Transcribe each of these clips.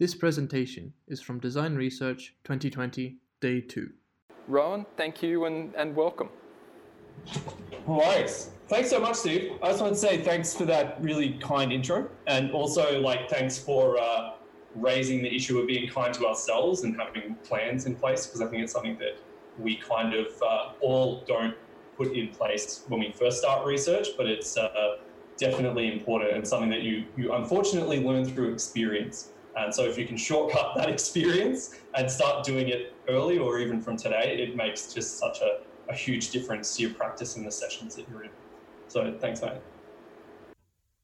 This presentation is from Design Research 2020, Day 2. Rowan, thank you and, and welcome. No. Thanks so much, Steve. I just want to say thanks for that really kind intro, and also like thanks for uh, raising the issue of being kind to ourselves and having plans in place because I think it's something that we kind of uh, all don't put in place when we first start research, but it's uh, definitely important and something that you you unfortunately learn through experience. And so if you can shortcut that experience and start doing it early or even from today, it makes just such a, a huge difference to your practice in the sessions that you're in. So thanks, mate.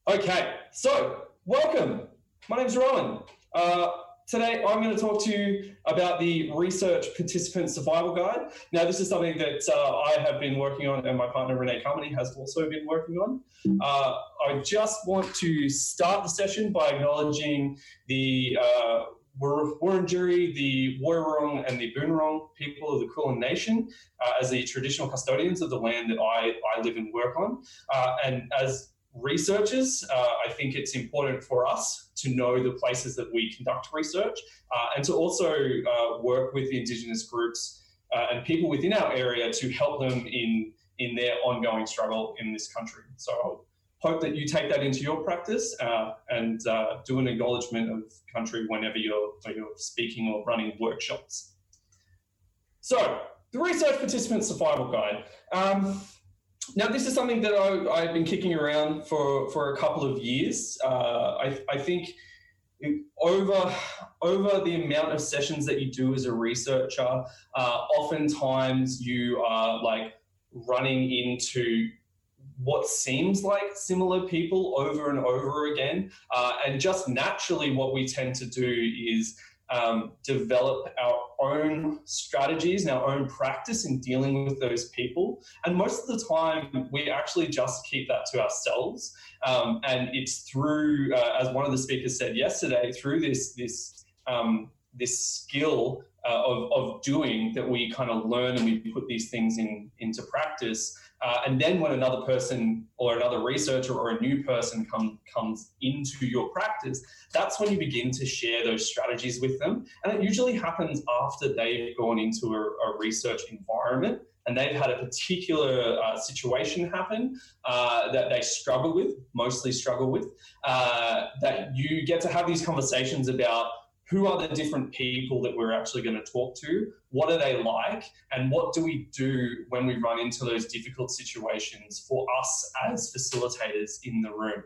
Okay, so welcome. My name's Rowan. Uh, today, I'm going to talk to you about the Research Participant Survival Guide. Now, this is something that uh, I have been working on, and my partner Renee Carmody has also been working on. Uh, I just want to start the session by acknowledging the uh, Wurundjeri, the Woiwurrung, and the Boonwurrung people of the Kulin Nation uh, as the traditional custodians of the land that I, I live and work on. Uh, and as researchers, uh, I think it's important for us to know the places that we conduct research uh, and to also uh, work with the Indigenous groups uh, and people within our area to help them in, in their ongoing struggle in this country. So I hope that you take that into your practice uh, and do an acknowledgement of country whenever you're, you're speaking or running workshops. So, the Research Participant Survival Guide. Um, now, this is something that I, have been kicking around for, for a couple of years. Uh, I, I think over over the amount of sessions that you do as a researcher, uh, oftentimes you are like running into what seems like similar people over and over again. Uh, and just naturally, what we tend to do is um, develop our own strategies and our own practice in dealing with those people. And most of the time, we actually just keep that to ourselves. Um, and it's through, uh, as one of the speakers said yesterday, through this this um, this skill uh, of, of doing that we kind of learn and we put these things in into practice. Uh, and then when another person or another researcher or a new person come, comes into your practice, that's when you begin to share those strategies with them. And it usually happens after they've gone into a, a research environment and they've had a particular uh, situation happen uh, that they struggle with, mostly struggle with, uh, that you get to have these conversations about who are the different people that we're actually going to talk to? What are they like? And what do we do when we run into those difficult situations for us as facilitators in the room?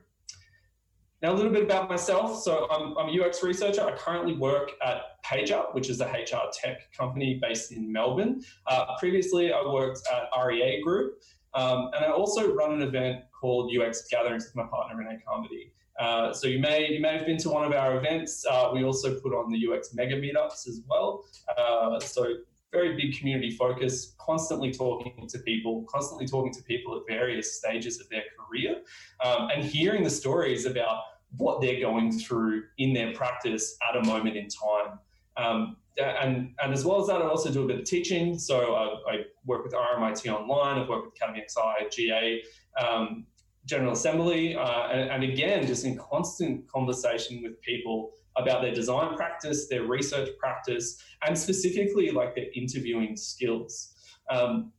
Now, a little bit about myself. So, I'm, I'm a UX researcher. I currently work at PageUp, which is a HR tech company based in Melbourne. Uh, previously, I worked at REA Group, um, and I also run an event called UX Gatherings with my partner Renee Carmody. Uh, so you may you may have been to one of our events. Uh, we also put on the UX Mega Meetups as well. Uh, so very big community focus, constantly talking to people, constantly talking to people at various stages of their career, um, and hearing the stories about what they're going through in their practice at a moment in time. Um, and, and as well as that, I also do a bit of teaching. So I, I work with RMIT Online, I've worked with Academy XI, GA, um, General Assembly, uh, and, and, again, just in constant conversation with people about their design practice, their research practice, and specifically like their interviewing skills. Um,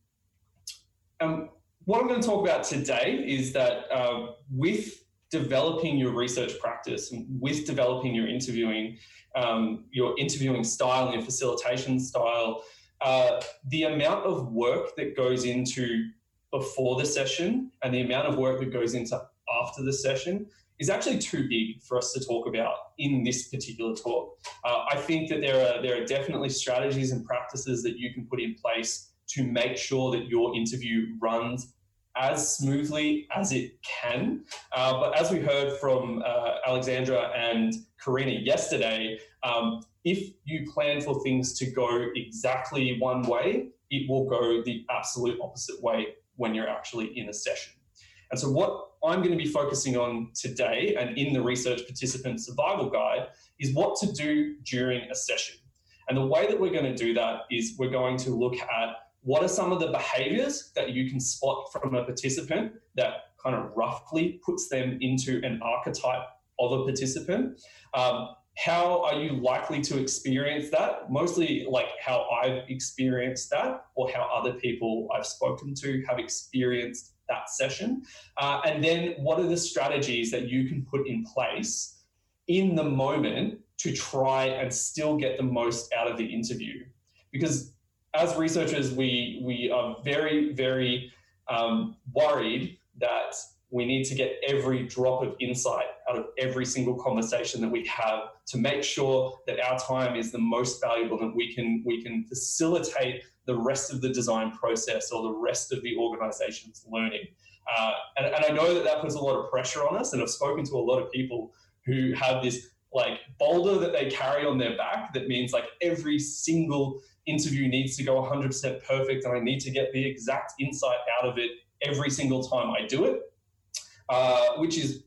um, what I'm going to talk about today is that uh, with developing your research practice and with developing your interviewing, um, your interviewing style and your facilitation style, uh, the amount of work that goes into before the session and the amount of work that goes into after the session is actually too big for us to talk about in this particular talk. Uh, I think that there are there are definitely strategies and practices that you can put in place to make sure that your interview runs as smoothly as it can. Uh, but as we heard from uh, Alexandra and Karina yesterday, um, if you plan for things to go exactly one way, it will go the absolute opposite way when you're actually in a session. And so, what I'm going to be focusing on today and in the research participant survival guide is what to do during a session. And the way that we're going to do that is we're going to look at what are some of the behaviors that you can spot from a participant that kind of roughly puts them into an archetype of a participant. Um, how are you likely to experience that? Mostly like how I've experienced that or how other people I've spoken to have experienced that session. Uh, and then what are the strategies that you can put in place in the moment to try and still get the most out of the interview? Because as researchers, we, we are very, very um, worried that we need to get every drop of insight out of every single conversation that we have to make sure that our time is the most valuable that we can we can facilitate the rest of the design process or the rest of the organization's learning. Uh, and, and i know that that puts a lot of pressure on us and i've spoken to a lot of people who have this like boulder that they carry on their back that means like every single interview needs to go 100% perfect and i need to get the exact insight out of it every single time i do it uh, which is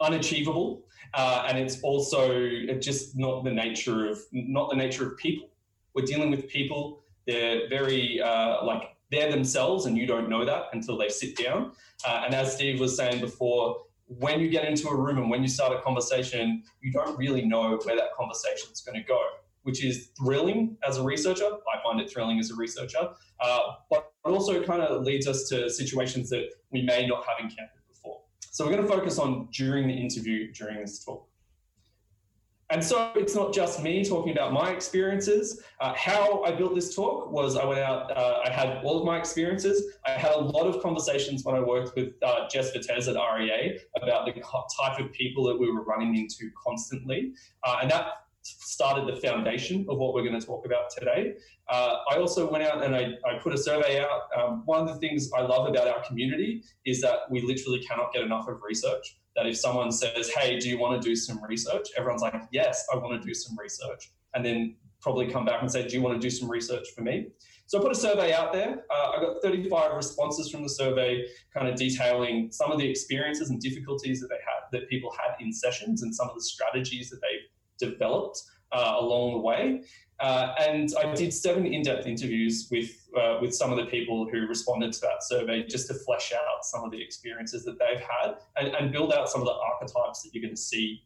unachievable, uh, and it's also just not the nature of not the nature of people. We're dealing with people; they're very uh, like they're themselves, and you don't know that until they sit down. Uh, and as Steve was saying before, when you get into a room and when you start a conversation, you don't really know where that conversation is going to go, which is thrilling as a researcher. I find it thrilling as a researcher, uh, but it also kind of leads us to situations that we may not have encountered so we're going to focus on during the interview during this talk. And so it's not just me talking about my experiences. Uh, how I built this talk was I went out, uh, I had all of my experiences. I had a lot of conversations when I worked with uh, Jess Vitez at REA about the type of people that we were running into constantly. Uh, and that started the foundation of what we're going to talk about today. Uh, I also went out and I, I put a survey out. Um, one of the things I love about our community is that we literally cannot get enough of research. That if someone says, Hey, do you want to do some research? Everyone's like, Yes, I want to do some research. And then probably come back and say, Do you want to do some research for me? So I put a survey out there. Uh, I got 35 responses from the survey, kind of detailing some of the experiences and difficulties that they had, that people had in sessions, and some of the strategies that they've developed uh, along the way. Uh, and I did seven in-depth interviews with uh, with some of the people who responded to that survey, just to flesh out some of the experiences that they've had and, and build out some of the archetypes that you're going to see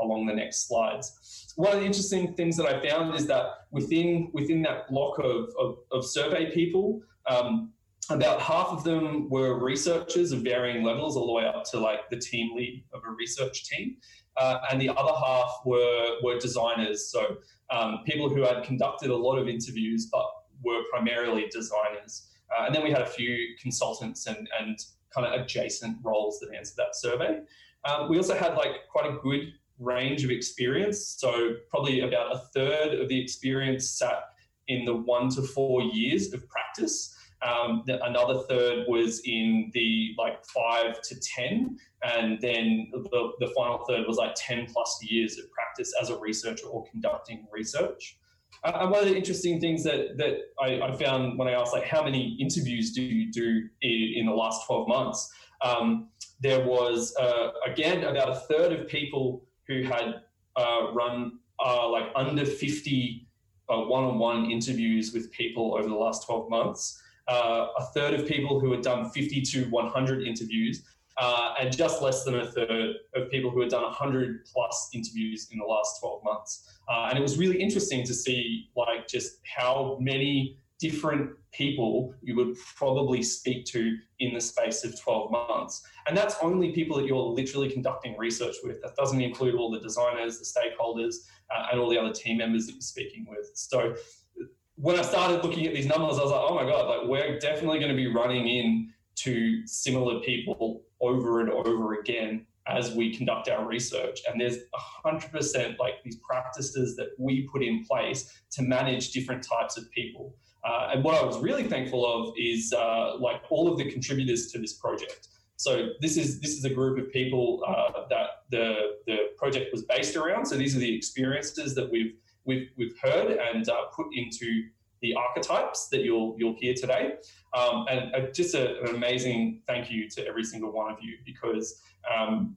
along the next slides. One of the interesting things that I found is that within within that block of of, of survey people. Um, about half of them were researchers of varying levels, all the way up to like the team lead of a research team, uh, and the other half were were designers. So um, people who had conducted a lot of interviews but were primarily designers. Uh, and then we had a few consultants and, and kind of adjacent roles that answered that survey. Um, we also had like quite a good range of experience. So probably about a third of the experience sat in the one to four years of practice. Um, another third was in the like five to 10. And then the, the final third was like 10 plus years of practice as a researcher or conducting research. Uh, and one of the interesting things that, that I, I, found when I asked, like, how many interviews do you do in, in the last 12 months? Um, there was, uh, again, about a third of people who had uh, run uh, like under 50 one on one interviews with people over the last 12 months uh, a third of people who had done 50 to 100 interviews, uh, and just less than a third of people who had done 100 plus interviews in the last 12 months. Uh, and it was really interesting to see, like, just how many different people you would probably speak to in the space of 12 months. And that's only people that you're literally conducting research with. That doesn't include all the designers, the stakeholders, uh, and all the other team members that you're speaking with. So when I started looking at these numbers, I was like, oh my God, like we're definitely going to be running into similar people over and over again as we conduct our research. And there's 100% like these practices that we put in place to manage different types of people. Uh, and what I was really thankful of is uh, like all of the contributors to this project. So this is this is a group of people uh, that the the project was based around. So these are the experiences that we've we've, we've heard and uh, put into the archetypes that you'll you'll hear today. Um, and uh, just a, an amazing thank you to every single one of you because um,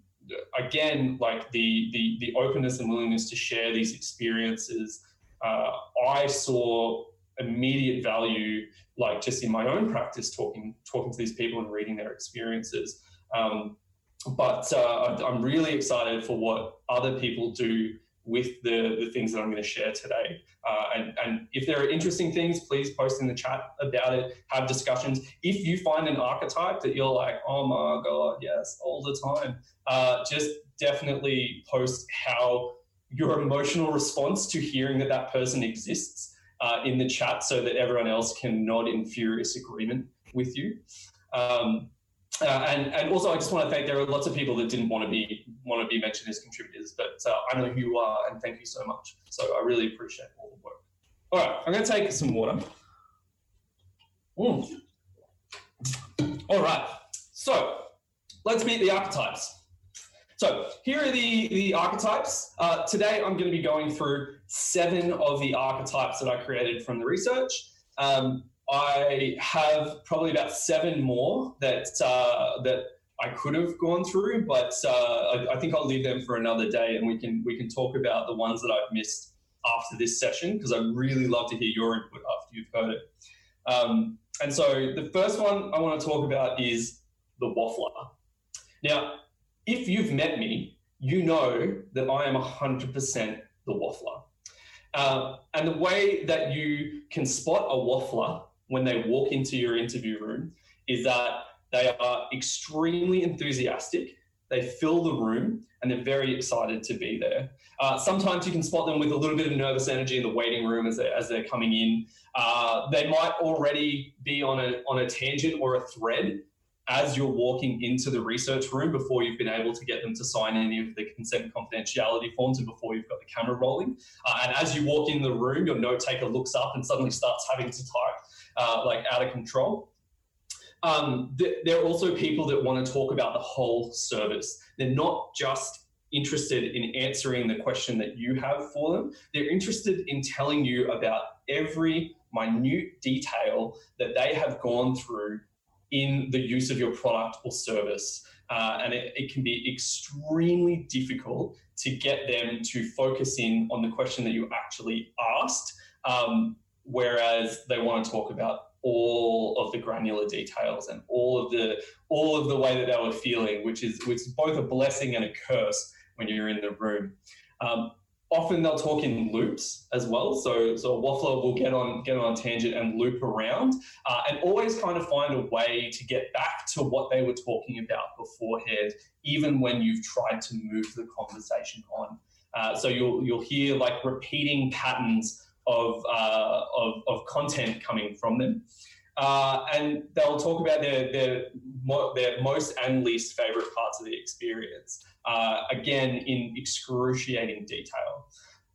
again, like the, the the openness and willingness to share these experiences, uh, I saw immediate value, like just in my own practice, talking talking to these people and reading their experiences. Um, but uh, I'm really excited for what other people do with the, the things that I'm going to share today. Uh, and, and if there are interesting things, please post in the chat about it, have discussions. If you find an archetype that you're like, oh my God, yes, all the time, uh, just definitely post how your emotional response to hearing that that person exists uh, in the chat so that everyone else can nod in furious agreement with you. Um, uh, and, and also, I just want to thank there are lots of people that didn't want to be want to be mentioned as contributors, but uh, I know who you are, and thank you so much. So I really appreciate all the work. All right, I'm going to take some water. Mm. All right, so let's meet the archetypes. So here are the, the archetypes. Uh, today I'm going to be going through seven of the archetypes that I created from the research. Um, I have probably about seven more that uh, that I could have gone through, but uh, I, I, think I'll leave them for another day, and we can we can talk about the ones that I've missed after this session because I'd really love to hear your input after you've heard it. Um, and so the first one I want to talk about is the waffler. Now, if you've met me, you know that I am 100% the waffler. Uh, and the way that you can spot a waffler when they walk into your interview room is that they are extremely enthusiastic. They fill the room and they're very excited to be there. Uh, sometimes you can spot them with a little bit of nervous energy in the waiting room as they're, as they're coming in. Uh, they might already be on a, on a tangent or a thread as you're walking into the research room before you've been able to get them to sign any of the consent confidentiality forms and before you've got the camera rolling. Uh, and as you walk in the room, your note taker looks up and suddenly starts having to type uh, like out of control. Um, th- there are also people that want to talk about the whole service. They're not just interested in answering the question that you have for them. They're interested in telling you about every minute detail that they have gone through in the use of your product or service. Uh, and it, it, can be extremely difficult to get them to focus in on the question that you actually asked um, whereas they want to talk about all of the granular details and all of the all of the way that they were feeling, which is which is both a blessing and a curse when you're in the room. Um, often they'll talk in loops as well. So so a waffler will get on get on a tangent and loop around, uh, and always kind of find a way to get back to what they were talking about beforehand, even when you've tried to move the conversation on. Uh, so you'll you'll hear like repeating patterns of, uh, of, of, content coming from them. Uh, and they'll talk about their, their, their most and least favorite parts of the experience, uh, again, in excruciating detail.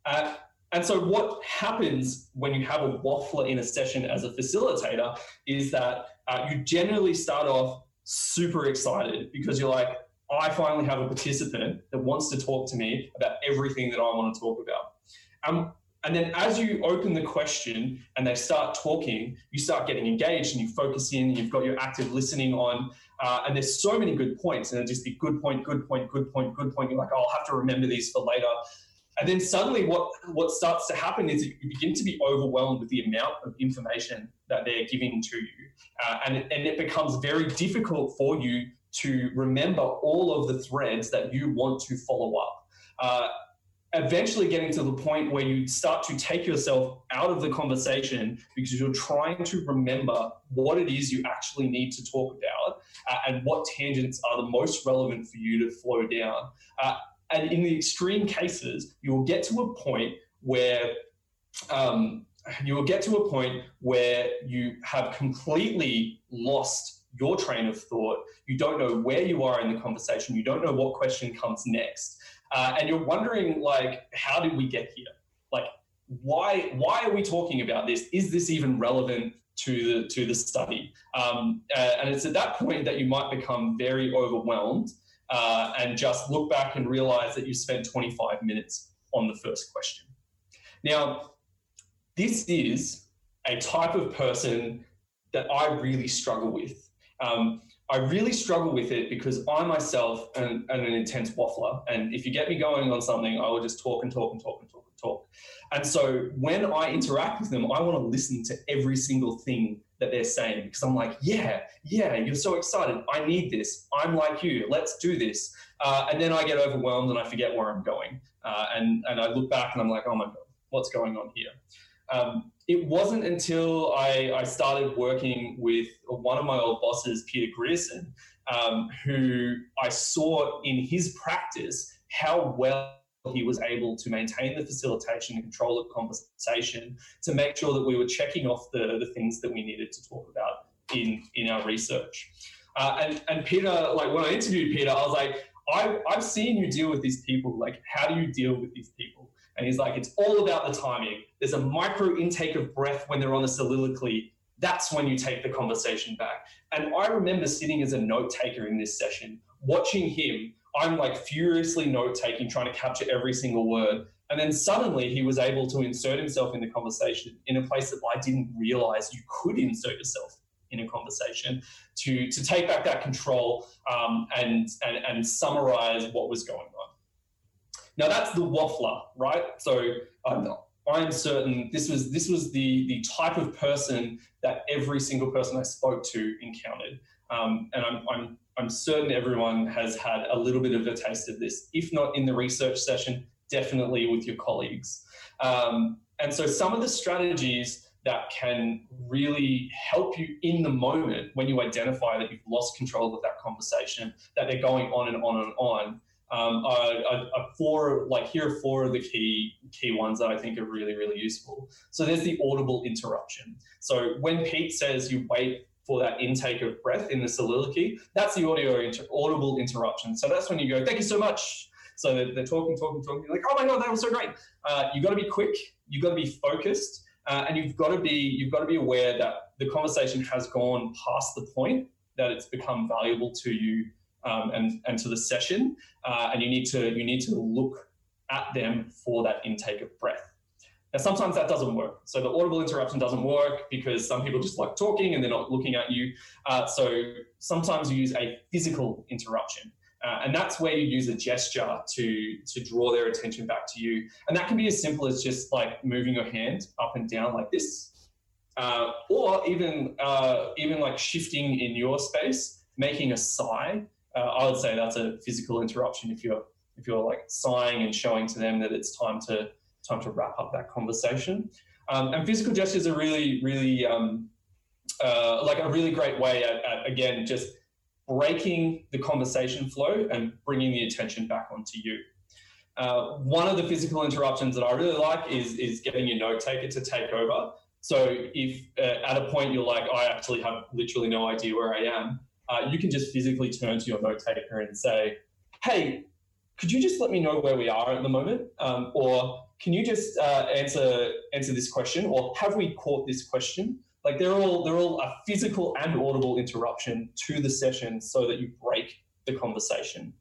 Uh, and so, what happens when you have a waffler in a session as a facilitator is that uh, you generally start off super excited because you're like, I finally have a participant that wants to talk to me about everything that I want to talk about. Um, and then as you open the question and they start talking, you start getting engaged and you focus in, and you've got your active listening on. Uh, and there's so many good points, and it'll just be good point, good point, good point, good point. You're like, oh, I'll have to remember these for later. And then suddenly, what, what starts to happen is you begin to be overwhelmed with the amount of information that they're giving to you. Uh, and, and it becomes very difficult for you to remember all of the threads that you want to follow up. Uh, eventually getting to the point where you start to take yourself out of the conversation because you're trying to remember what it is you actually need to talk about uh, and what tangents are the most relevant for you to flow down. Uh, and in the extreme cases, you will get to a point where um, you will get to a point where you have completely lost your train of thought. You don't know where you are in the conversation. You don't know what question comes next uh, and you're wondering like, how did we get here? Like, why why are we talking about this? Is this even relevant to the to the study? Um, uh, and it's at that point that you might become very overwhelmed uh, and just look back and realize that you spent 25 minutes on the first question. Now, this is a type of person that I really struggle with. Um, I really struggle with it because I myself am, am, an intense waffler. And if you get me going on something, I will just talk and talk and talk and talk and talk. And so when I interact with them, I want to listen to every single thing that they're saying because I'm like, yeah, yeah, you're so excited. I need this. I'm like you. Let's do this. Uh, and then I get overwhelmed and I forget where I'm going. Uh, and, and I look back and I'm like, oh my God, what's going on here? Um, it wasn't until I, I, started working with one of my old bosses, Peter Grierson, um, who I saw in his practice how well he was able to maintain the facilitation and control of conversation to make sure that we were checking off the, the things that we needed to talk about in, in our research. Uh, and, and Peter, like when I interviewed Peter, I was like, I, I've seen you deal with these people. Like, how do you deal with these people? And he's like, it's all about the timing. There's a micro intake of breath when they're on a soliloquy. That's when you take the conversation back. And I remember sitting as a note taker in this session, watching him. I'm like furiously note taking, trying to capture every single word. And then suddenly he was able to insert himself in the conversation in a place that I didn't realize you could insert yourself in a conversation to, to take back that control um, and, and, and summarize what was going on. Now that's the waffler, right? So I'm, I'm certain this was this was the the type of person that every single person I spoke to encountered, um, and I'm, I'm I'm certain everyone has had a little bit of a taste of this, if not in the research session, definitely with your colleagues. Um, and so some of the strategies that can really help you in the moment when you identify that you've lost control of that conversation, that they're going on and on and on. Um, four, like here are four of the key key ones that I think are really really useful. So there's the audible interruption. So when Pete says you wait for that intake of breath in the soliloquy, that's the audio inter- audible interruption. So that's when you go, thank you so much. So they're, they're talking, talking, talking. You're like, oh my god, that was so great. Uh, you got to be quick. You've got to be focused. Uh, and you've got to be you've got to be aware that the conversation has gone past the point that it's become valuable to you um, and and to the session, uh, and you need to you need to look at them for that intake of breath. Now, sometimes that doesn't work. So the audible interruption doesn't work because some people just like talking and they're not looking at you. Uh, so sometimes you use a physical interruption. Uh, and that's where you use a gesture to to draw their attention back to you. And that can be as simple as just like moving your hand up and down like this, uh, or even uh, even like shifting in your space, making a sigh. Uh, I would say that's a physical interruption if you're if you're like sighing and showing to them that it's time to time to wrap up that conversation. Um, and physical gestures are really really um, uh, like a really great way at, at again just breaking the conversation flow and bringing the attention back onto you. Uh, one of the physical interruptions that I really like is, is getting your note taker to take over. So if uh, at a point you're like, I actually have literally no idea where I am, uh, you can just physically turn to your note taker and say, hey, could you just let me know where we are at the moment? Um, or can you just uh, answer answer this question? Or have we caught this question? Like they're all they're all a physical and audible interruption to the session so that you break the conversation.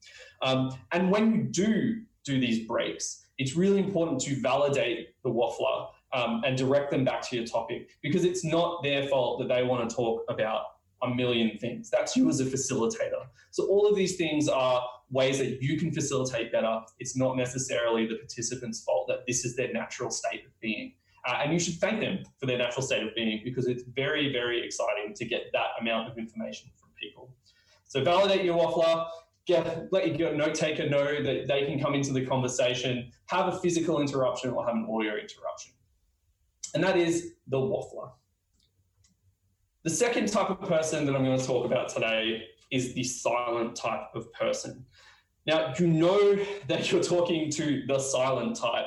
Um, and when you do do these breaks, it's really important to validate the waffler um, and direct them back to your topic because it's not their fault that they want to talk about a million things. That's you as a facilitator. So all of these things are ways that you can facilitate better. It's not necessarily the participant's fault that this is their natural state of being. Uh, and you should thank them for their natural state of being because it's very, very exciting to get that amount of information from people. So validate your waffler, get, let your note taker know that they can come into the conversation, have a physical interruption or have an audio interruption. And that is the waffler. The second type of person that I'm going to talk about today is the silent type of person. Now, you know that you're talking to the silent type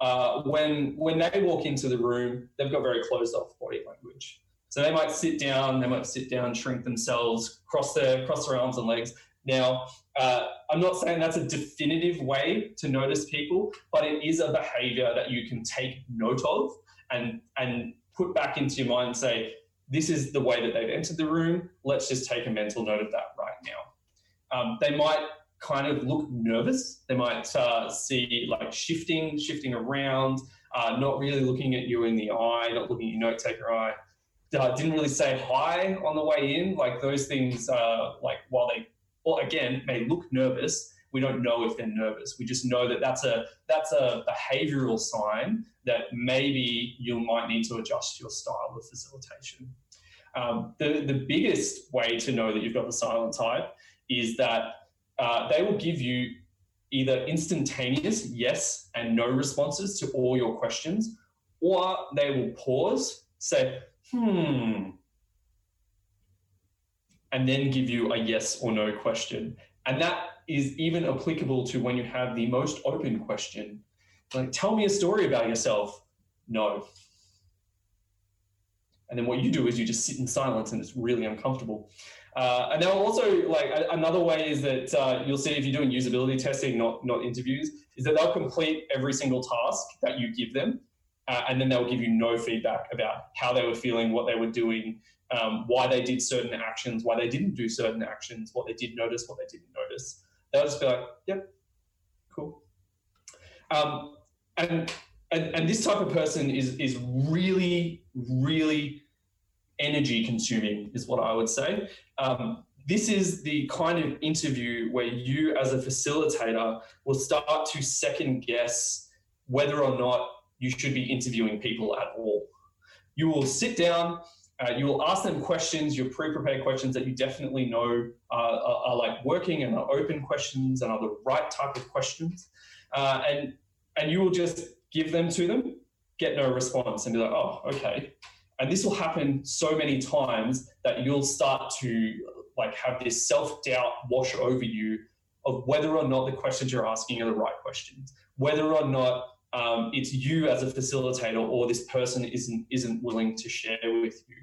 uh, when when they walk into the room, they've got very closed off body language. So they might sit down, they might sit down, shrink themselves, cross their cross their arms and legs. Now, uh, I'm not saying that's a definitive way to notice people, but it is a behavior that you can take note of and and put back into your mind and say, this is the way that they've entered the room. Let's just take a mental note of that right now. Um, they might kind of look nervous. They might uh, see like shifting, shifting around, uh, not really looking at you in the eye, not looking at your note taker eye. Uh, didn't really say hi on the way in. Like those things, uh, like while they, well, again, may look nervous, we don't know if they're nervous. We just know that that's a that's a behavioural sign that maybe you might need to adjust your style of facilitation. Um, the the biggest way to know that you've got the silent type is that uh, they will give you either instantaneous yes and no responses to all your questions, or they will pause, say, hmm, and then give you a yes or no question. And that is even applicable to when you have the most open question. Like, tell me a story about yourself. No. And then what you do is you just sit in silence and it's really uncomfortable. Uh, and now also like a, another way is that uh, you'll see if you're doing usability testing, not not interviews, is that they'll complete every single task that you give them, uh, and then they'll give you no feedback about how they were feeling, what they were doing, um, why they did certain actions, why they didn't do certain actions, what they did notice, what they didn't notice. They'll just be like, "Yep, cool." Um, and, and and this type of person is is really really energy consuming, is what I would say. Um, this is the kind of interview where you, as a facilitator, will start to second guess whether or not you should be interviewing people at all. You will sit down, uh, you will ask them questions, your pre prepared questions that you definitely know are, are, are, like working and are open questions and are the right type of questions. Uh, and, and you will just give them to them, get no response, and be like, oh, okay. And this will happen so many times that you'll start to like have this self-doubt wash over you of whether or not the questions you're asking are the right questions, whether or not um, it's you as a facilitator or this person isn't isn't willing to share with you,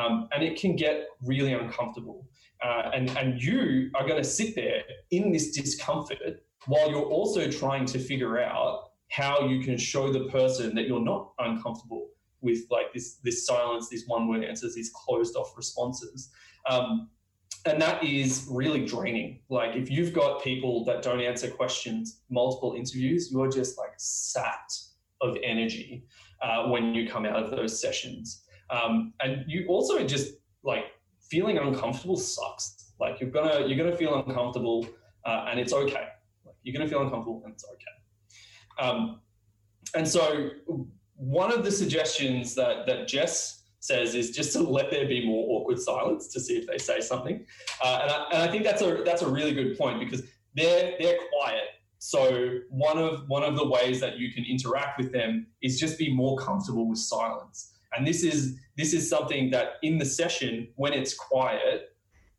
um, and it can get really uncomfortable. Uh, and and you are going to sit there in this discomfort while you're also trying to figure out how you can show the person that you're not uncomfortable with like this this silence, these one word answers, these closed off responses. Um, and that is really draining. Like if you've got people that don't answer questions, multiple interviews, you're just like sat of energy uh, when you come out of those sessions. Um, and you also just like feeling uncomfortable sucks. Like you're gonna you're gonna feel uncomfortable, uh, and it's okay. Like, you're gonna feel uncomfortable, and it's okay. Um, and so one of the suggestions that, that Jess says is just to let there be more awkward silence to see if they say something. Uh, and, I, and I think that's a, that's a really good point because they're, they're quiet. So one of, one of the ways that you can interact with them is just be more comfortable with silence. And this is, this is something that in the session, when it's quiet,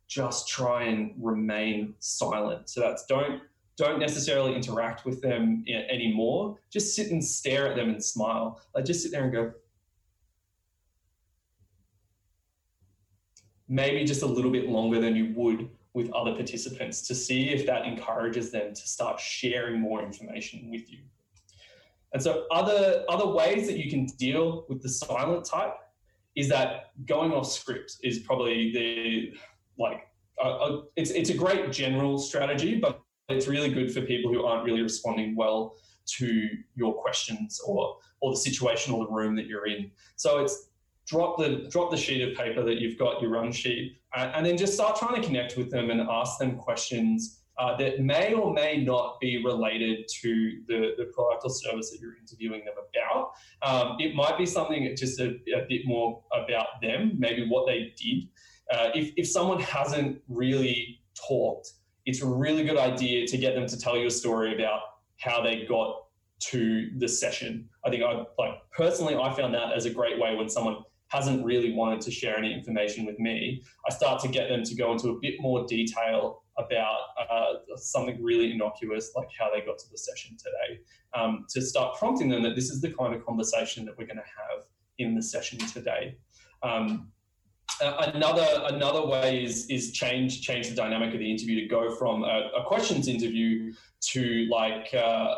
just try and remain silent. So that's don't don't necessarily interact with them anymore. Just sit and stare at them and smile. Like just sit there and go, maybe just a little bit longer than you would with other participants to see if that encourages them to start sharing more information with you. And so other other ways that you can deal with the silent type is that going off script is probably the like it's it's a great general strategy, but it's really good for people who aren't really responding well to your questions or or the situation or the room that you're in. So it's drop the drop the sheet of paper that you've got your run sheet, and, and then just start trying to connect with them and ask them questions uh, that may or may not be related to the, the product or service that you're interviewing them about. Um, it might be something just a, a, bit more about them, maybe what they did. Uh, if, if someone hasn't really talked it's a really good idea to get them to tell you a story about how they got to the session. I think I like personally I found that as a great way when someone hasn't really wanted to share any information with me, I start to get them to go into a bit more detail about uh, something really innocuous, like how they got to the session today, um, to start prompting them that this is the kind of conversation that we're going to have in the session today. Um, another another way is is change change the dynamic of the interview to go from a, a questions interview to like uh,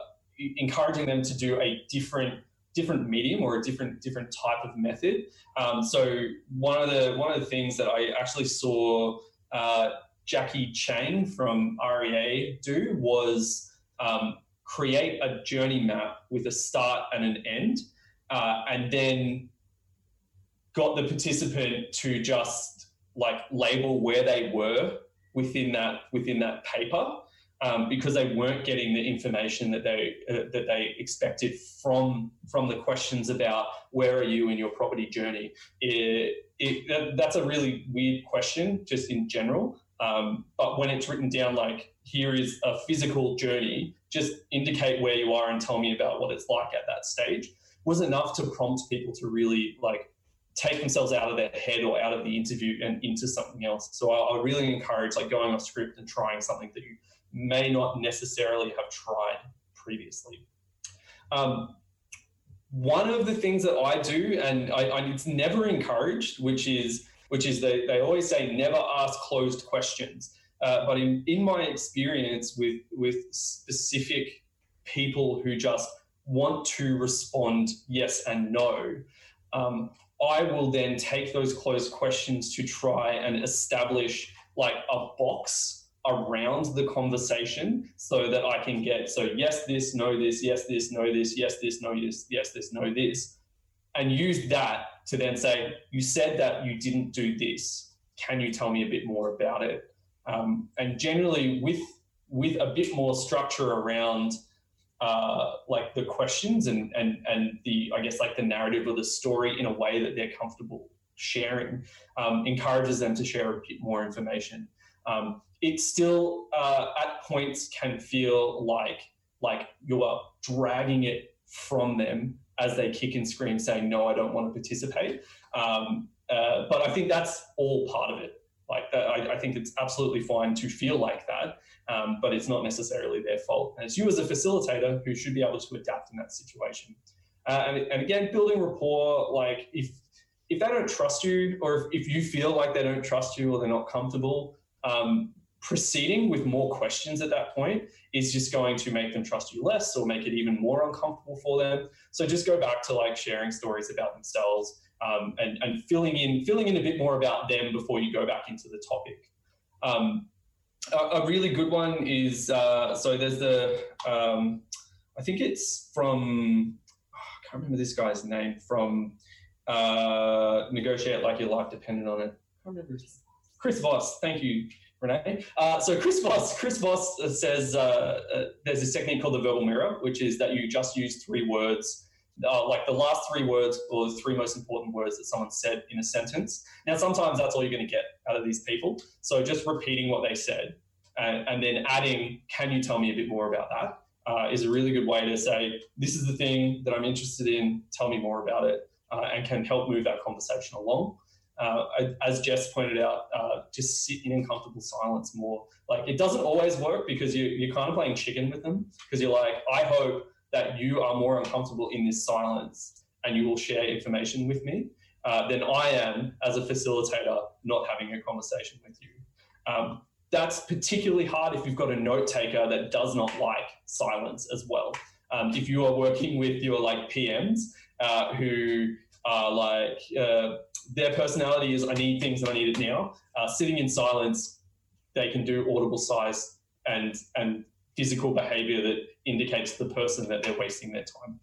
encouraging them to do a different different medium or a different different type of method. Um, so one of the one of the things that I actually saw uh, Jackie Chang from REA do was um, create a journey map with a start and an end, uh, and then got the participant to just like label where they were within that within that paper um, because they weren't getting the information that they uh, that they expected from from the questions about where are you in your property journey. It, it, that's a really weird question, just in general. Um, but when it's written down, like here is a physical journey just indicate where you are and tell me about what it's like at that stage was enough to prompt people to really like take themselves out of their head or out of the interview and into something else. So I, I really encourage like going off script and trying something that you may not necessarily have tried previously. Um, one of the things that I do, and I, I, it's never encouraged, which is which is they, they always say never ask closed questions. Uh, but in, in my experience with with specific people who just want to respond yes and no, um, I will then take those closed questions to try and establish like a box around the conversation so that I can get so yes, this, no, this, yes, this, no, this, yes, this, no, this, yes, this, no, this, and use that to then say, you said that you didn't do this. Can you tell me a bit more about it? Um, and generally, with with a bit more structure around uh, like the questions and and and the I guess like the narrative or the story in a way that they're comfortable sharing, um, encourages them to share a bit more information. Um, it still uh, at points can feel like like you are dragging it from them as they kick and scream, saying, "No, I don't want to participate." Um, uh, but I think that's all part of it. Like that, I, I, think it's absolutely fine to feel like that, um, but it's not necessarily their fault. And it's you as a facilitator who should be able to adapt in that situation. Uh, and, and, again, building rapport, like if if they don't trust you, or if, if you feel like they don't trust you or they're not comfortable, um, proceeding with more questions at that point is just going to make them trust you less or make it even more uncomfortable for them. So just go back to like sharing stories about themselves um, and, and filling in filling in a bit more about them before you go back into the topic. Um, a, a, really good one is uh, so there's the um, I think it's from oh, I can't remember this guy's name from uh, negotiate like your life depended on it. I can't remember. Chris Voss, thank you. Renee. Uh, so Chris Voss, Chris Voss says uh, uh, there's this technique called the verbal mirror, which is that you just use three words, uh, like the last three words or the three most important words that someone said in a sentence. Now, sometimes that's all you're going to get out of these people. So just repeating what they said and, and then adding, can you tell me a bit more about that? Uh, is a really good way to say, this is the thing that I'm interested in, tell me more about it, uh, and can help move that conversation along uh, as Jess pointed out, uh, just sit in uncomfortable silence more. Like it doesn't always work because you, you're kind of playing chicken with them because you're like, I hope that you are more uncomfortable in this silence and you will share information with me uh, than I am as a facilitator not having a conversation with you. Um, that's particularly hard if you've got a note taker that does not like silence as well. Um, if you are working with your like PMs uh, who are like uh, their personality is I need things and I need it now. Uh, sitting in silence, they can do audible sighs and and physical behavior that indicates the person that they're wasting their time.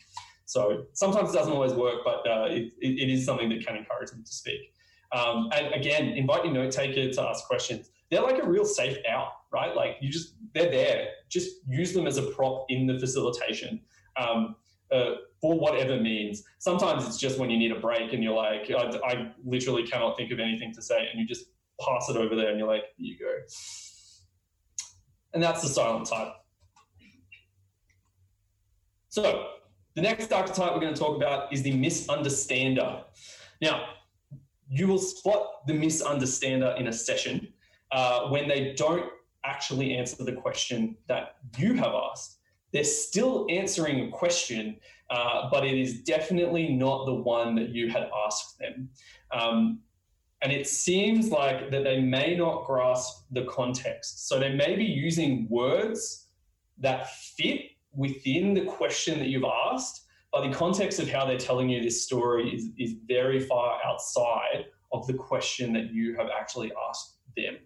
So sometimes it doesn't always work, but uh, it, it is something that can encourage them to speak. Um, and again, invite your note taker to ask questions. They're like a real safe out, right? Like you just, they're there. Just use them as a prop in the facilitation. Um, uh, for whatever means. Sometimes it's just when you need a break and you're like, I, I, literally cannot think of anything to say, and you just pass it over there and you're like, here you go. And that's the silent type. So the next archetype we're going to talk about is the misunderstander. Now, you will spot the misunderstander in a session uh, when they don't actually answer the question that you have asked they're still answering a question, uh, but it is definitely not the one that you had asked them. Um, and it seems like that they may not grasp the context. So they may be using words that fit within the question that you've asked, but the context of how they're telling you this story is, is very far outside of the question that you have actually asked them.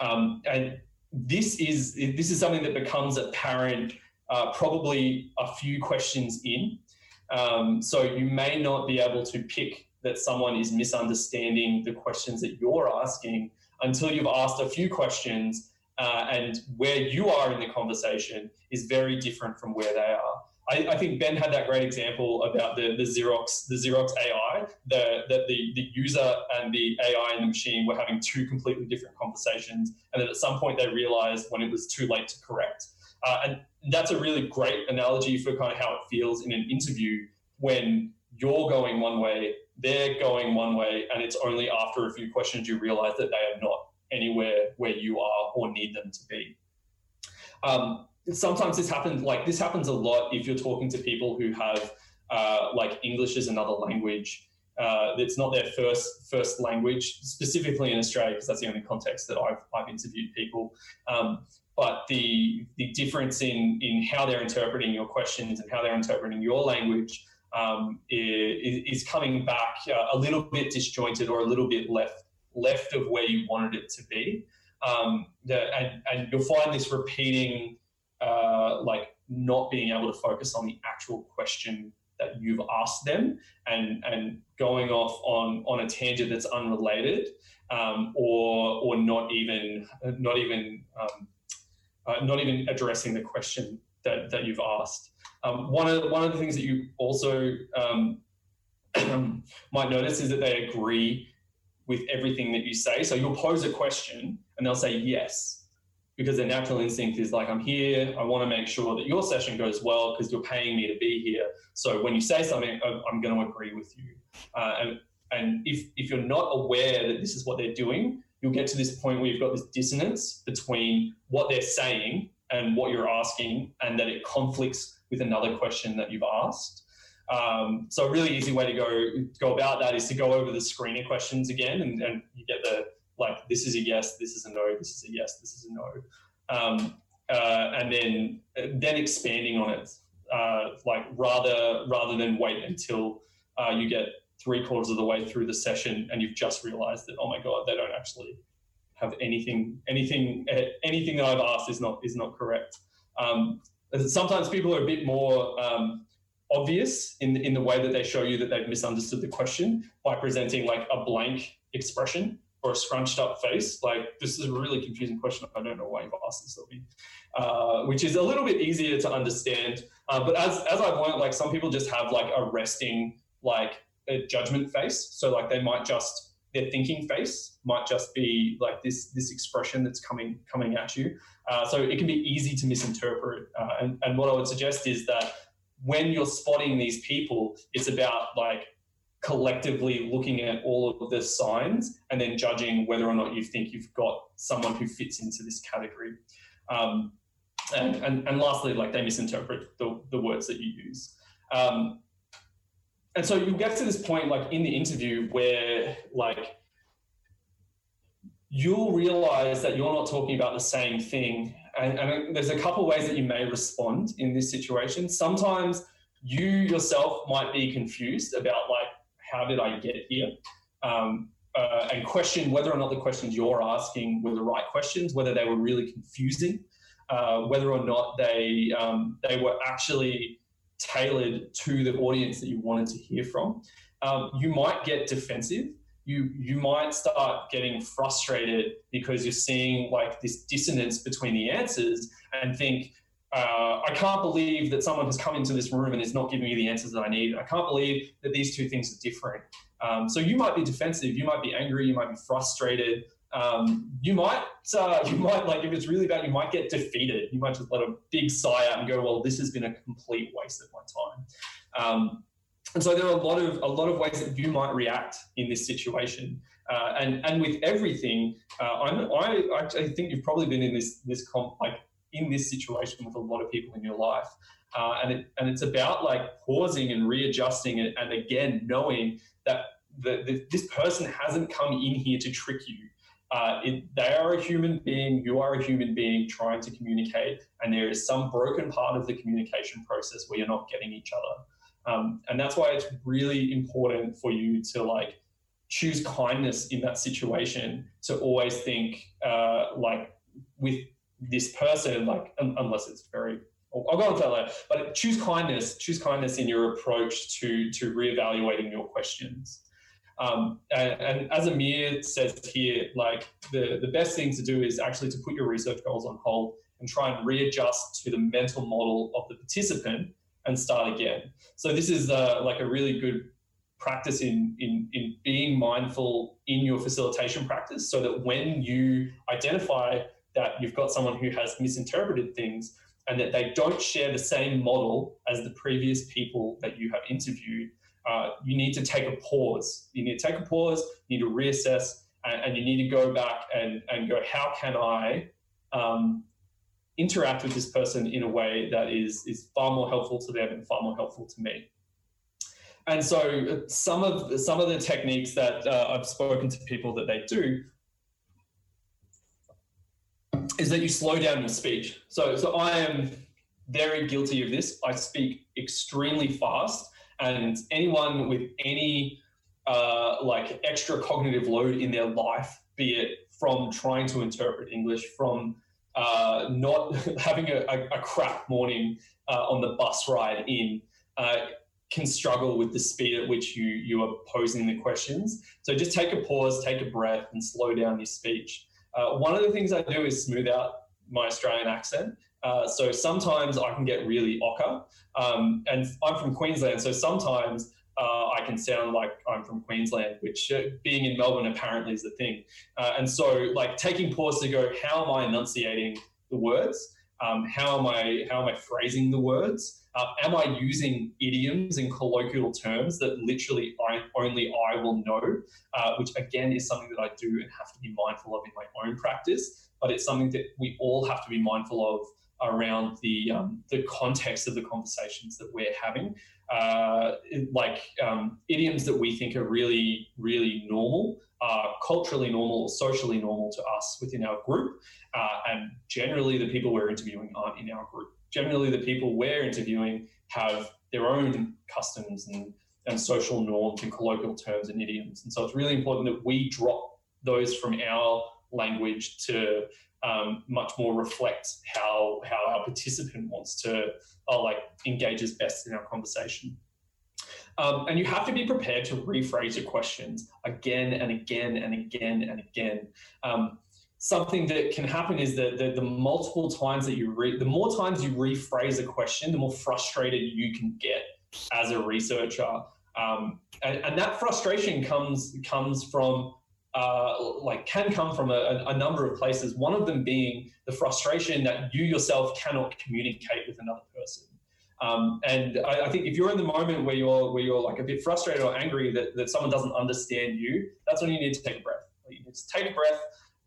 Um, and this is this is something that becomes apparent uh, probably a few questions in. Um, so you may not be able to pick that someone is misunderstanding the questions that you're asking until you've asked a few questions uh, and where you are in the conversation is very different from where they are. I, I, think Ben had that great example about the, the Xerox the Xerox AI, the, that the, the user and the AI and the machine were having two completely different conversations, and then at some point they realized when it was too late to correct Uh, and that's a really great analogy for kind of how it feels in an interview when you're going one way, they're going one way, and it's only after a few questions you realize that they are not anywhere where you are or need them to be. Um, sometimes this happens, like this happens a lot if you're talking to people who have uh, like English as another language. Uh, it's not their first first language, specifically in Australia, because that's the only context that I've, I've interviewed people. Um, but the the difference in in how they're interpreting your questions and how they're interpreting your language um, is, is, coming back uh, a little bit disjointed or a little bit left left of where you wanted it to be. Um, the, and, and you'll find this repeating, uh, like not being able to focus on the actual question that you've asked them and, and going off on, on a tangent that's unrelated um, or, or not even, not even, um, uh, not even addressing the question that, that you've asked. Um, one of one of the things that you also um, might notice is that they agree with everything that you say. So you'll pose a question and they'll say yes, because their natural instinct is like, I'm here, I want to make sure that your session goes well because you're paying me to be here. So when you say something, I'm going to agree with you. Uh, and and if, if you're not aware that this is what they're doing, you'll get to this point where you've got this dissonance between what they're saying and what you're asking, and that it conflicts with another question that you've asked. Um, so a really easy way to go go about that is to go over the screener questions again, and, and you get the like this is a yes, this is a no, this is a yes, this is a no, um, uh, and then then expanding on it, uh, like rather rather than wait until uh, you get three quarters of the way through the session and you've just realised that oh my god they don't actually have anything anything anything that I've asked is not is not correct. Um, sometimes people are a bit more um, obvious in in the way that they show you that they've misunderstood the question by presenting like a blank expression or a scrunched up face. Like this is a really confusing question. I don't know why you've asked this of me, uh, which is a little bit easier to understand. Uh, but as as I've learned, like some people just have like a resting like a judgment face. So like they might just their thinking face might just be like this this expression that's coming coming at you. Uh, so it can be easy to misinterpret. Uh, and, and what I would suggest is that when you're spotting these people, it's about like collectively looking at all of the signs and then judging whether or not you think you've got someone who fits into this category. Um, and, and, and, lastly, like they misinterpret the, the words that you use. Um, and so you get to this point, like in the interview, where like you'll realize that you're not talking about the same thing and, and there's a couple ways that you may respond in this situation. Sometimes you yourself might be confused about like, how did I get here? Um, uh, and question whether or not the questions you're asking were the right questions, whether they were really confusing, uh, whether or not they um, they were actually tailored to the audience that you wanted to hear from. Um, you might get defensive you you might start getting frustrated because you're seeing like this dissonance between the answers and think uh, I can't believe that someone has come into this room and is not giving me the answers that I need. I can't believe that these two things are different. Um, so you might be defensive, you might be angry, you might be frustrated. Um, you might, uh, you might like if it's really bad, you might get defeated. You might just let a big sigh out and go, "Well, this has been a complete waste of my time." Um, and so there are a lot of a lot of ways that you might react in this situation. Uh, and and with everything, uh, I, I think you've probably been in this this comp, like in this situation with a lot of people in your life, uh, and it, and it's about like pausing and readjusting it, and again knowing that the, the, this person hasn't come in here to trick you. Uh, it, they are a human being, you are a human being trying to communicate, and there is some broken part of the communication process where you're not getting each other. Um, and that's why it's really important for you to like choose kindness in that situation to always think uh, like with this person, like un- unless it's very I'll go on that later. But choose kindness. Choose kindness in your approach to to reevaluating your questions. Um, and, and, as Amir says here, like the the best thing to do is actually to put your research goals on hold and try and readjust to the mental model of the participant and start again. So this is uh, like a really good practice in, in, in being mindful in your facilitation practice so that when you identify that you've got someone who has misinterpreted things and that they don't share the same model as the previous people that you have interviewed, uh, you need to take a pause. You need to take a pause, you need to reassess, and, and you need to go back and, and go, how can I um, interact with this person in a way that is, is far more helpful to them and far more helpful to me? And so uh, some of some of the techniques that uh, I've spoken to people that they do is that you slow down your speech. So, so I am very guilty of this. I speak extremely fast, and anyone with any uh, like extra cognitive load in their life, be it from trying to interpret English, from uh, not having a, a, a, crap morning uh, on the bus ride in, uh, can struggle with the speed at which you you are posing the questions. So just take a pause, take a breath, and slow down your speech. Uh, one of the things I do is smooth out my Australian accent. Uh, so sometimes I can get really ocker. Um, and I'm from Queensland, so sometimes uh, I can sound like I'm from Queensland, which uh, being in Melbourne apparently is the thing. Uh, and so, like taking pause to go, how am I enunciating the words? Um, how am I how am I phrasing the words? Uh, am I using idioms and colloquial terms that literally I, only I will know? Which again is something that I do and have to be mindful of in my own practice. But it's something that we all have to be mindful of around the um, the context of the conversations that we're having. Uh, like um, idioms that we think are really really normal, culturally normal or socially normal to us within our group, uh, and generally the people we're interviewing aren't in our group generally the people we're interviewing have their own customs and, and social norms and colloquial terms and idioms. And so it's really important that we drop those from our language to um, much more reflect how how our participant wants to uh, like engages best in our conversation. Um, and you have to be prepared to rephrase your questions again and again and again and again. Um, something that can happen is that the, the, multiple times that you read, the more times you rephrase a question, the more frustrated you can get as a researcher. Um, and, and, that frustration comes comes from uh, like can come from a, a, number of places. One of them being the frustration that you yourself cannot communicate with another person. Um, and I, I, think if you're in the moment where you're where you're like a bit frustrated or angry that, that someone doesn't understand you, that's when you need to take a breath. You need to take a breath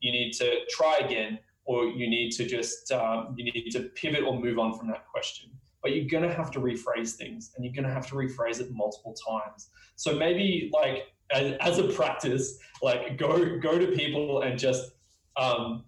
you need to try again, or you need to just um, you need to pivot or move on from that question. But you're going to have to rephrase things, and you're going to have to rephrase it multiple times. So maybe like as, as a practice, like go go to people and just um,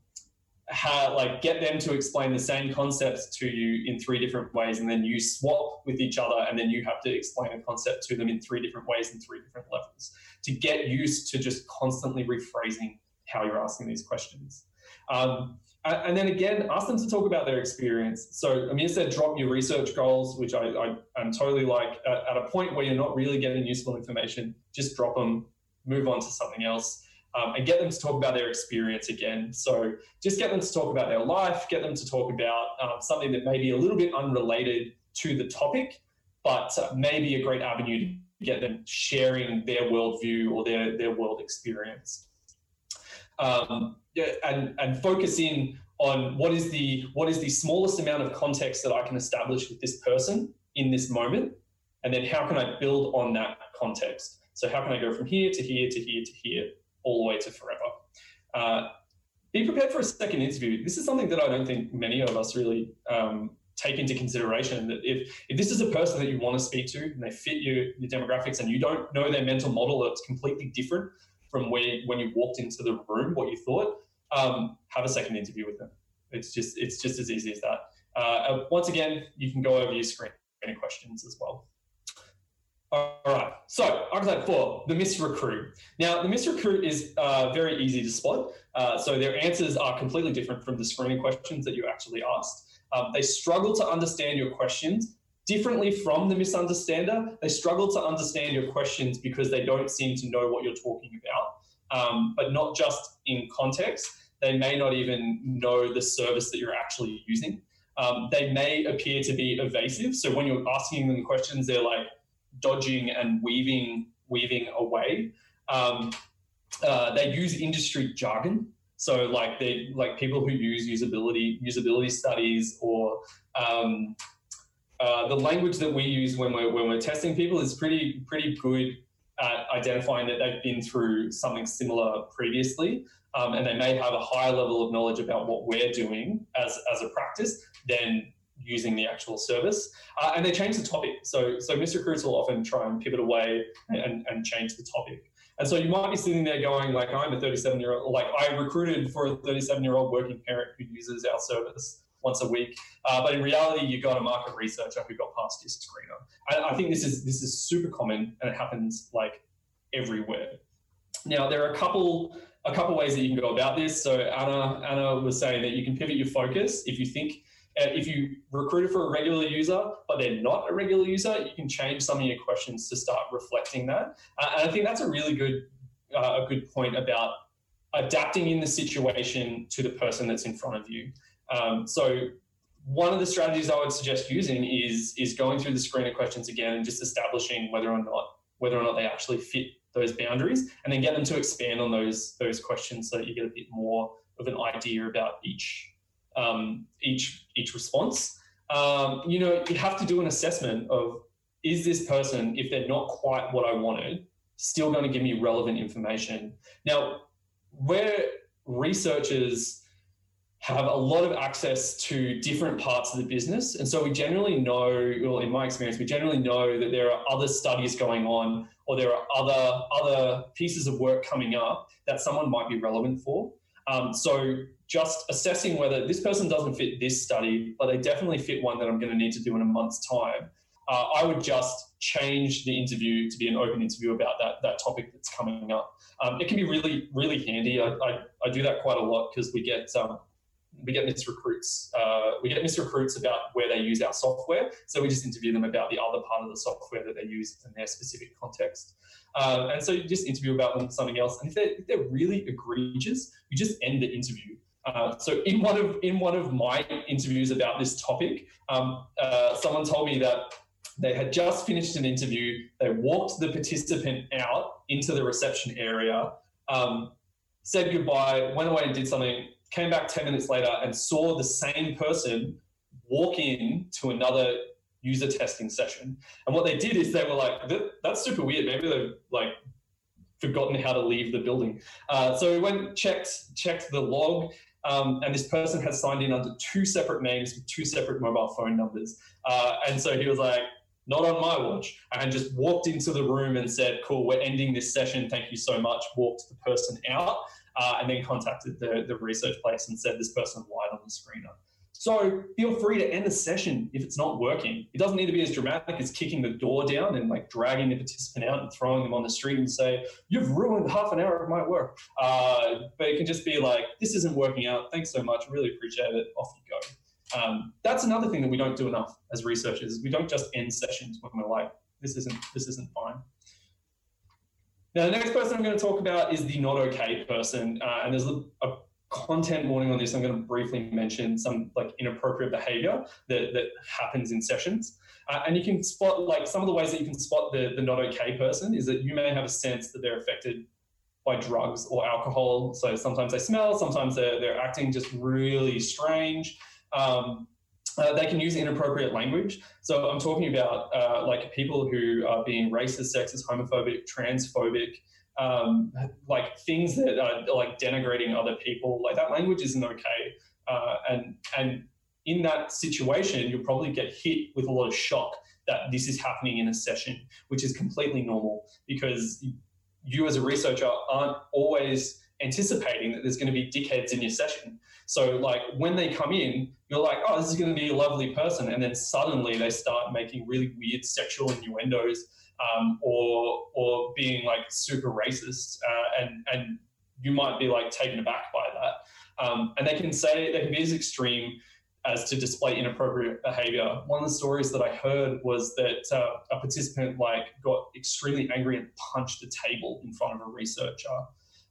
ha, like get them to explain the same concepts to you in three different ways, and then you swap with each other, and then you have to explain a concept to them in three different ways and three different levels to get used to just constantly rephrasing how you're asking these questions. Um, and then again, ask them to talk about their experience. So Amir said, drop your research goals, which I, I am totally like. At, at, a point where you're not really getting useful information, just drop them, move on to something else, um, and get them to talk about their experience again. So just get them to talk about their life, get them to talk about um, something that may be a little bit unrelated to the topic, but uh, maybe a great avenue to get them sharing their worldview or their, their world experience um, and and focus in on what is the what is the smallest amount of context that I can establish with this person in this moment, and then how can I build on that context? So how can I go from here to here to here to here, all the way to forever? Uh, be prepared for a second interview. This is something that I don't think many of us really um, take into consideration. That if if this is a person that you want to speak to and they fit your your demographics, and you don't know their mental model that's completely different from where when you walked into the room what you thought, um, have a second interview with them. It's just it's just as easy as that. Uh, uh once again, you can go over your screen any questions as well. All right, so archetype four, the misrecruit. Now, the misrecruit is uh, very easy to spot. Uh, so their answers are completely different from the screening questions that you actually asked. Um, they struggle to understand your questions differently from the misunderstander, they struggle to understand your questions because they don't seem to know what you're talking about, um, but not just in context. They may not even know the service that you're actually using. Um, they may appear to be evasive. So when you're asking them questions, they're like dodging and weaving, weaving away. Um, uh, they use industry jargon. So like they like people who use usability usability studies or um, uh, the language that we use when we're when we're testing people is pretty pretty good at identifying that they've been through something similar previously, um, and they may have a higher level of knowledge about what we're doing as as a practice than using the actual service. Uh, and they change the topic. So so misrecruits will often try and pivot away and, and change the topic. And so you might be sitting there going, like, I'm a 37 year old, like, I recruited for a 37 year old working parent who uses our service once a week. Uh, but in reality, you got a market researcher who got past your screener. I, I think this is this is super common and it happens like everywhere. Now there are a couple a couple ways that you can go about this. So Anna Anna was saying that you can pivot your focus if you think uh, if you recruited for a regular user but they're not a regular user, you can change some of your questions to start reflecting that. Uh, and I think that's a really good uh, a good point about adapting in the situation to the person that's in front of you. Um, so one of the strategies I would suggest using is is going through the screener questions again and just establishing whether or not whether or not they actually fit those boundaries, and then get them to expand on those those questions so that you get a bit more of an idea about each um, each each response. Um, you know, you have to do an assessment of is this person, if they're not quite what I wanted, still going to give me relevant information. Now, where researchers have a lot of access to different parts of the business. And so we generally know, well, in my experience, we generally know that there are other studies going on or there are other, other pieces of work coming up that someone might be relevant for. Um, so just assessing whether this person doesn't fit this study, but they definitely fit one that I'm going to need to do in a month's time. Uh, I would just change the interview to be an open interview about that that topic that's coming up. Um, it can be really really handy. I, I, I do that quite a lot because we get um, we get misrecruits. Uh, we get misrecruits about where they use our software. So we just interview them about the other part of the software that they use in their specific context. Uh, and so you just interview about them something else. And if they're, if they're really egregious, you just end the interview. Uh, so in one of in one of my interviews about this topic, um, uh, someone told me that they had just finished an interview. They walked the participant out into the reception area, um, said goodbye, went away and did something came back 10 minutes later and saw the same person walk in to another user testing session. And what they did is they were like, that, that's super weird. Maybe they've like forgotten how to leave the building. Uh, so we went, checked, checked the log. Um, and this person had signed in under two separate names with two separate mobile phone numbers. Uh, and so he was like, not on my watch, and just walked into the room and said, Cool, we're ending this session. Thank you so much. Walked the person out uh, and then contacted the, the research place and said this person lied on the screener. So feel free to end the session if it's not working. It doesn't need to be as dramatic as kicking the door down and like dragging the participant out and throwing them on the street and say, you've ruined half an hour of my work. Uh, but it can just be like, this isn't working out. Thanks so much. Really appreciate it. Off you go. Um, that's another thing that we don't do enough as researchers. We don't just end sessions when we're like, this isn't, this isn't fine. Now, the next person I'm going to talk about is the not okay person, uh, and there's a, a, content warning on this. I'm going to briefly mention some like inappropriate behavior that, that happens in sessions, uh, and you can spot like some of the ways that you can spot the, the not okay person is that you may have a sense that they're affected by drugs or alcohol. So sometimes they smell, sometimes they're, they're acting just really strange. Um, uh, they can use inappropriate language. So I'm talking about uh, like people who are being racist, sexist, homophobic, transphobic, um, like things that are like denigrating other people. Like that language isn't okay. Uh, and and in that situation, you'll probably get hit with a lot of shock that this is happening in a session, which is completely normal because you as a researcher aren't always anticipating that there's going to be dickheads in your session. So like when they come in, you're like, oh, this is going to be a lovely person, and then suddenly they start making really weird sexual innuendos, um, or or being like super racist, uh, and and you might be like taken aback by that. Um, and they can say they can be as extreme as to display inappropriate behavior. One of the stories that I heard was that uh, a participant like got extremely angry and punched a table in front of a researcher.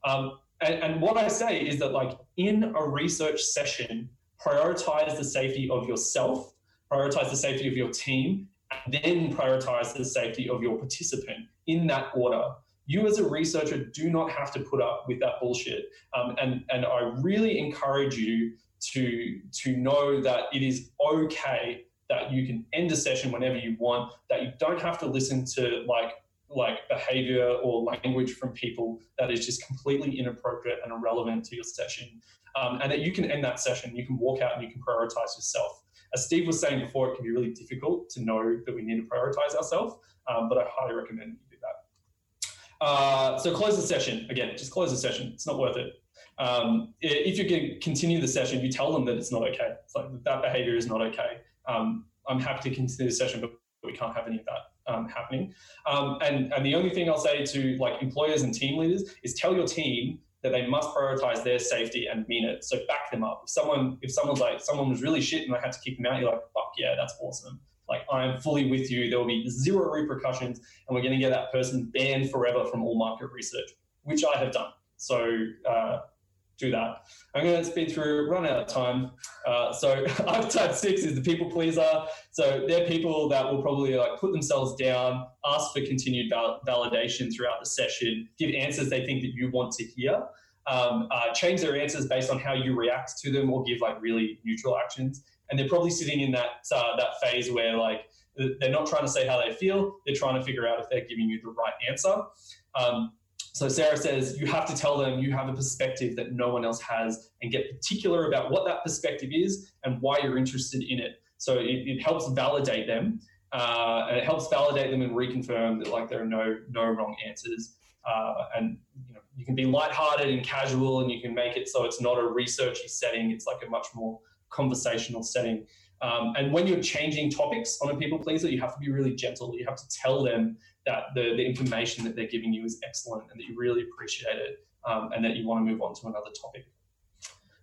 Um, and, and what I say is that, like, in a research session, prioritize the safety of yourself, prioritize the safety of your team, and then prioritize the safety of your participant in that order. you as a researcher do not have to put up with that bullshit. Um, and, and I really encourage you to, to know that it is okay that you can end a session whenever you want, that you don't have to listen to like like behavior or language from people that is just completely inappropriate and irrelevant to your session. Um, and that you can end that session, you can walk out and you can prioritize yourself. As Steve was saying before, it can be really difficult to know that we need to prioritize ourselves, um, but I highly recommend you do that. Uh, so close the session. Again, just close the session. It's not worth it. Um, if you can continue the session, you tell them that it's not okay. It's like that behavior is not okay. Um, I'm happy to continue the session, but we can't have any of that um, happening. Um, and, and the only thing I'll say to like employers and team leaders is tell your team that they must prioritize their safety and mean it. So back them up. If someone if someone's like someone was really shit and I had to kick them out, you're like, fuck yeah, that's awesome. Like I'm fully with you. There will be zero repercussions, and we're going to get that person banned forever from all market research, which I have done. So uh, do that. I'm going to speed through, run out of time. Uh, so archetype six is the people pleaser. So they're people that will probably like put themselves down, ask for continued val- validation throughout the session, give answers they think that you want to hear, um, uh, change their answers based on how you react to them, or give like really neutral actions. And they're probably sitting in that uh, that phase where like they're not trying to say how they feel; they're trying to figure out if they're giving you the right answer. Um, so Sarah says you have to tell them you have a perspective that no one else has and get particular about what that perspective is and why you're interested in it. So it, it helps validate them uh, and it helps validate them and reconfirm that like there are no no wrong answers. Uh, and you know you can be lighthearted and casual and you can make it so it's not a researchy setting. It's like a much more conversational setting. Um, and when you're changing topics on a people pleaser, you have to be really gentle. You have to tell them that the, the information that they're giving you is excellent and that you really appreciate it um, and that you want to move on to another topic.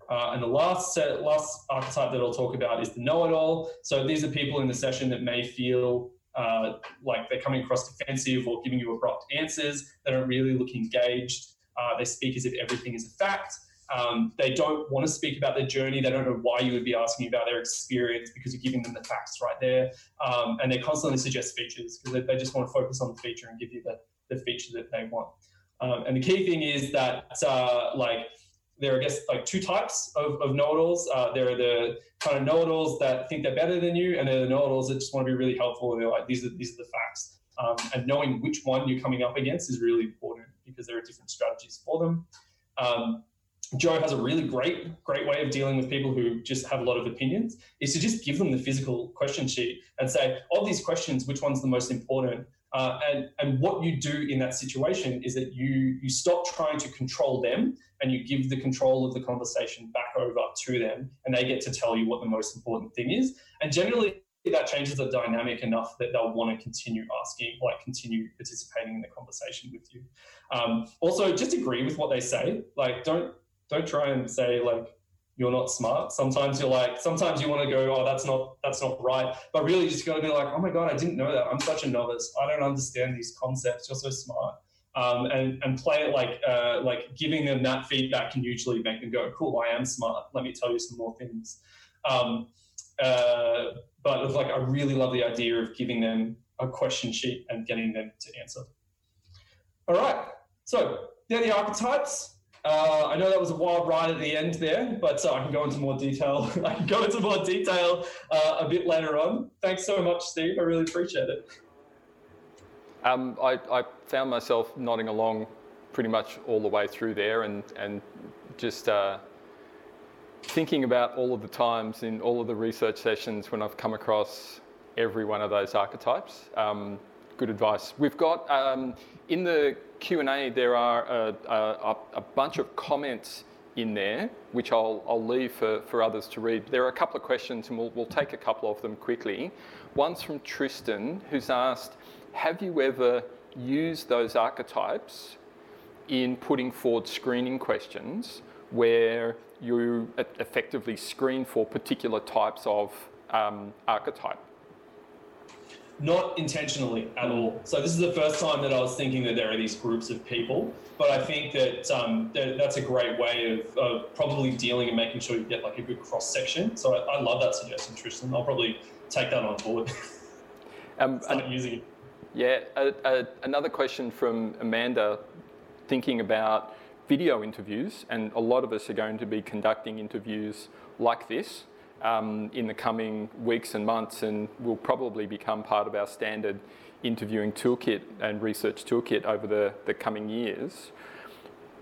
Uh, and the last set, last archetype that I'll talk about is the know-it-all. So these are people in the session that may feel uh, like they're coming across defensive or giving you abrupt answers. They don't really look engaged. Uh, they speak as if everything is a fact. Um, they don't want to speak about their journey. They don't know why you would be asking about their experience because you're giving them the facts right there. Um, and they constantly suggest features because they, they, just want to focus on the feature and give you the, the feature that they want. Um, and the key thing is that, uh, like, there are, I guess, like two types of, of know-it-alls. Uh, there are the kind of know-it-alls that think they're better than you, and there are the know-it-alls that just want to be really helpful and they're like, these are these are the facts. Um, and knowing which one you're coming up against is really important because there are different strategies for them. Um, Joe has a really great, great way of dealing with people who just have a lot of opinions, is to just give them the physical question sheet and say, of these questions, which one's the most important? Uh, and, and what you do in that situation is that you, you stop trying to control them and you give the control of the conversation back over to them and they get to tell you what the most important thing is. And generally, that changes the dynamic enough that they'll want to continue asking, like continue participating in the conversation with you. Um, also, just agree with what they say. Like, don't don't try and say like you're not smart. Sometimes you're like, sometimes you want to go, oh, that's not that's not right. But really, you just got to be like, oh my god, I didn't know that. I'm such a novice. I don't understand these concepts. You're so smart. Um, and and play it like uh, like giving them that feedback can usually make them go, cool, I am smart. Let me tell you some more things. Um, uh, but like I really love the idea of giving them a question sheet and getting them to answer. All right, so they're the archetypes. Uh, I know that was a wild ride at the end there, but uh, I can go into more detail. I can go into more detail uh, a bit later on. Thanks so much, Steve. I really appreciate it. Um, I, I, found myself nodding along pretty much all the way through there, and and just uh, thinking about all of the times in all of the research sessions when I've come across every one of those archetypes. Um, good advice. We've got um, in the Q&A, there are a, a, a, bunch of comments in there, which I'll, I'll leave for, for others to read. There are a couple of questions, and we'll, we'll take a couple of them quickly. One's from Tristan, who's asked, have you ever used those archetypes in putting forward screening questions where you effectively screen for particular types of um, archetype? Not intentionally at all. So this is the first time that I was thinking that there are these groups of people, but I think that, um, that that's a great way of, of, probably dealing and making sure you get like a good cross section. So I, I love that suggestion, Tristan. I'll probably take that on board. Um, Start using it. Yeah, a, a, another question from Amanda thinking about video interviews, and a lot of us are going to be conducting interviews like this um, in the coming weeks and months, and will probably become part of our standard interviewing toolkit and research toolkit over the, the coming years.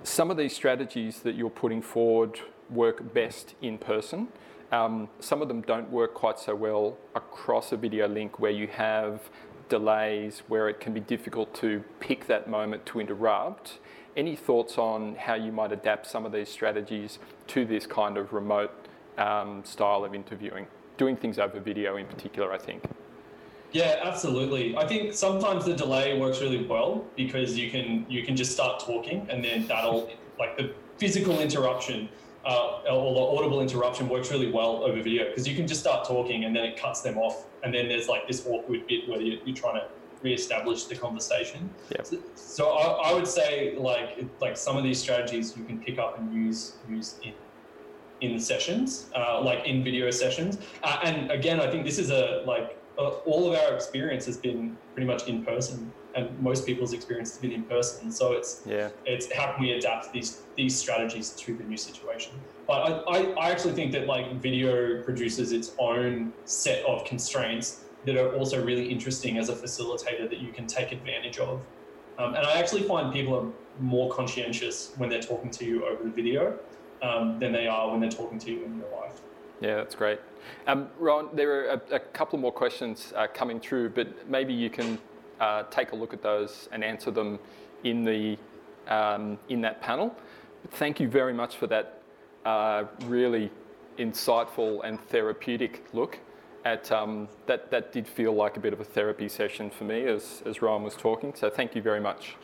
Some of these strategies that you're putting forward work best in person. Um, some of them don't work quite so well across a video link where you have delays, where it can be difficult to pick that moment to interrupt. Any thoughts on how you might adapt some of these strategies to this kind of remote um, style of interviewing? Doing things over video in particular, I think. Yeah, absolutely. I think sometimes the delay works really well because you can you can just start talking and then that'll like the physical interruption uh, or the audible interruption works really well over video because you can just start talking and then it cuts them off and then there's like this awkward bit where you're, you're trying to re-establish the conversation. Yep. So, so I, I, would say like like some of these strategies you can pick up and use use in in sessions, uh, like in video sessions. Uh, and again, I think this is a like uh, all of our experience has been pretty much in person, and most people's experience has been in person. So it's yeah, it's how can we adapt these these strategies to the new situation. But I, I, I actually think that like video produces its own set of constraints that are also really interesting as a facilitator that you can take advantage of. Um, and I actually find people are more conscientious when they're talking to you over the video um, than they are when they're talking to you in real life. Yeah, that's great. Um, Ron, there are a, a, couple more questions uh, coming through, but maybe you can uh, take a look at those and answer them in the um, in that panel. But Thank you very much for that uh, really insightful and therapeutic look at um, that. That did feel like a bit of a therapy session for me as as Ryan was talking. So thank you very much.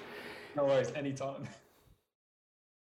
No worries, anytime.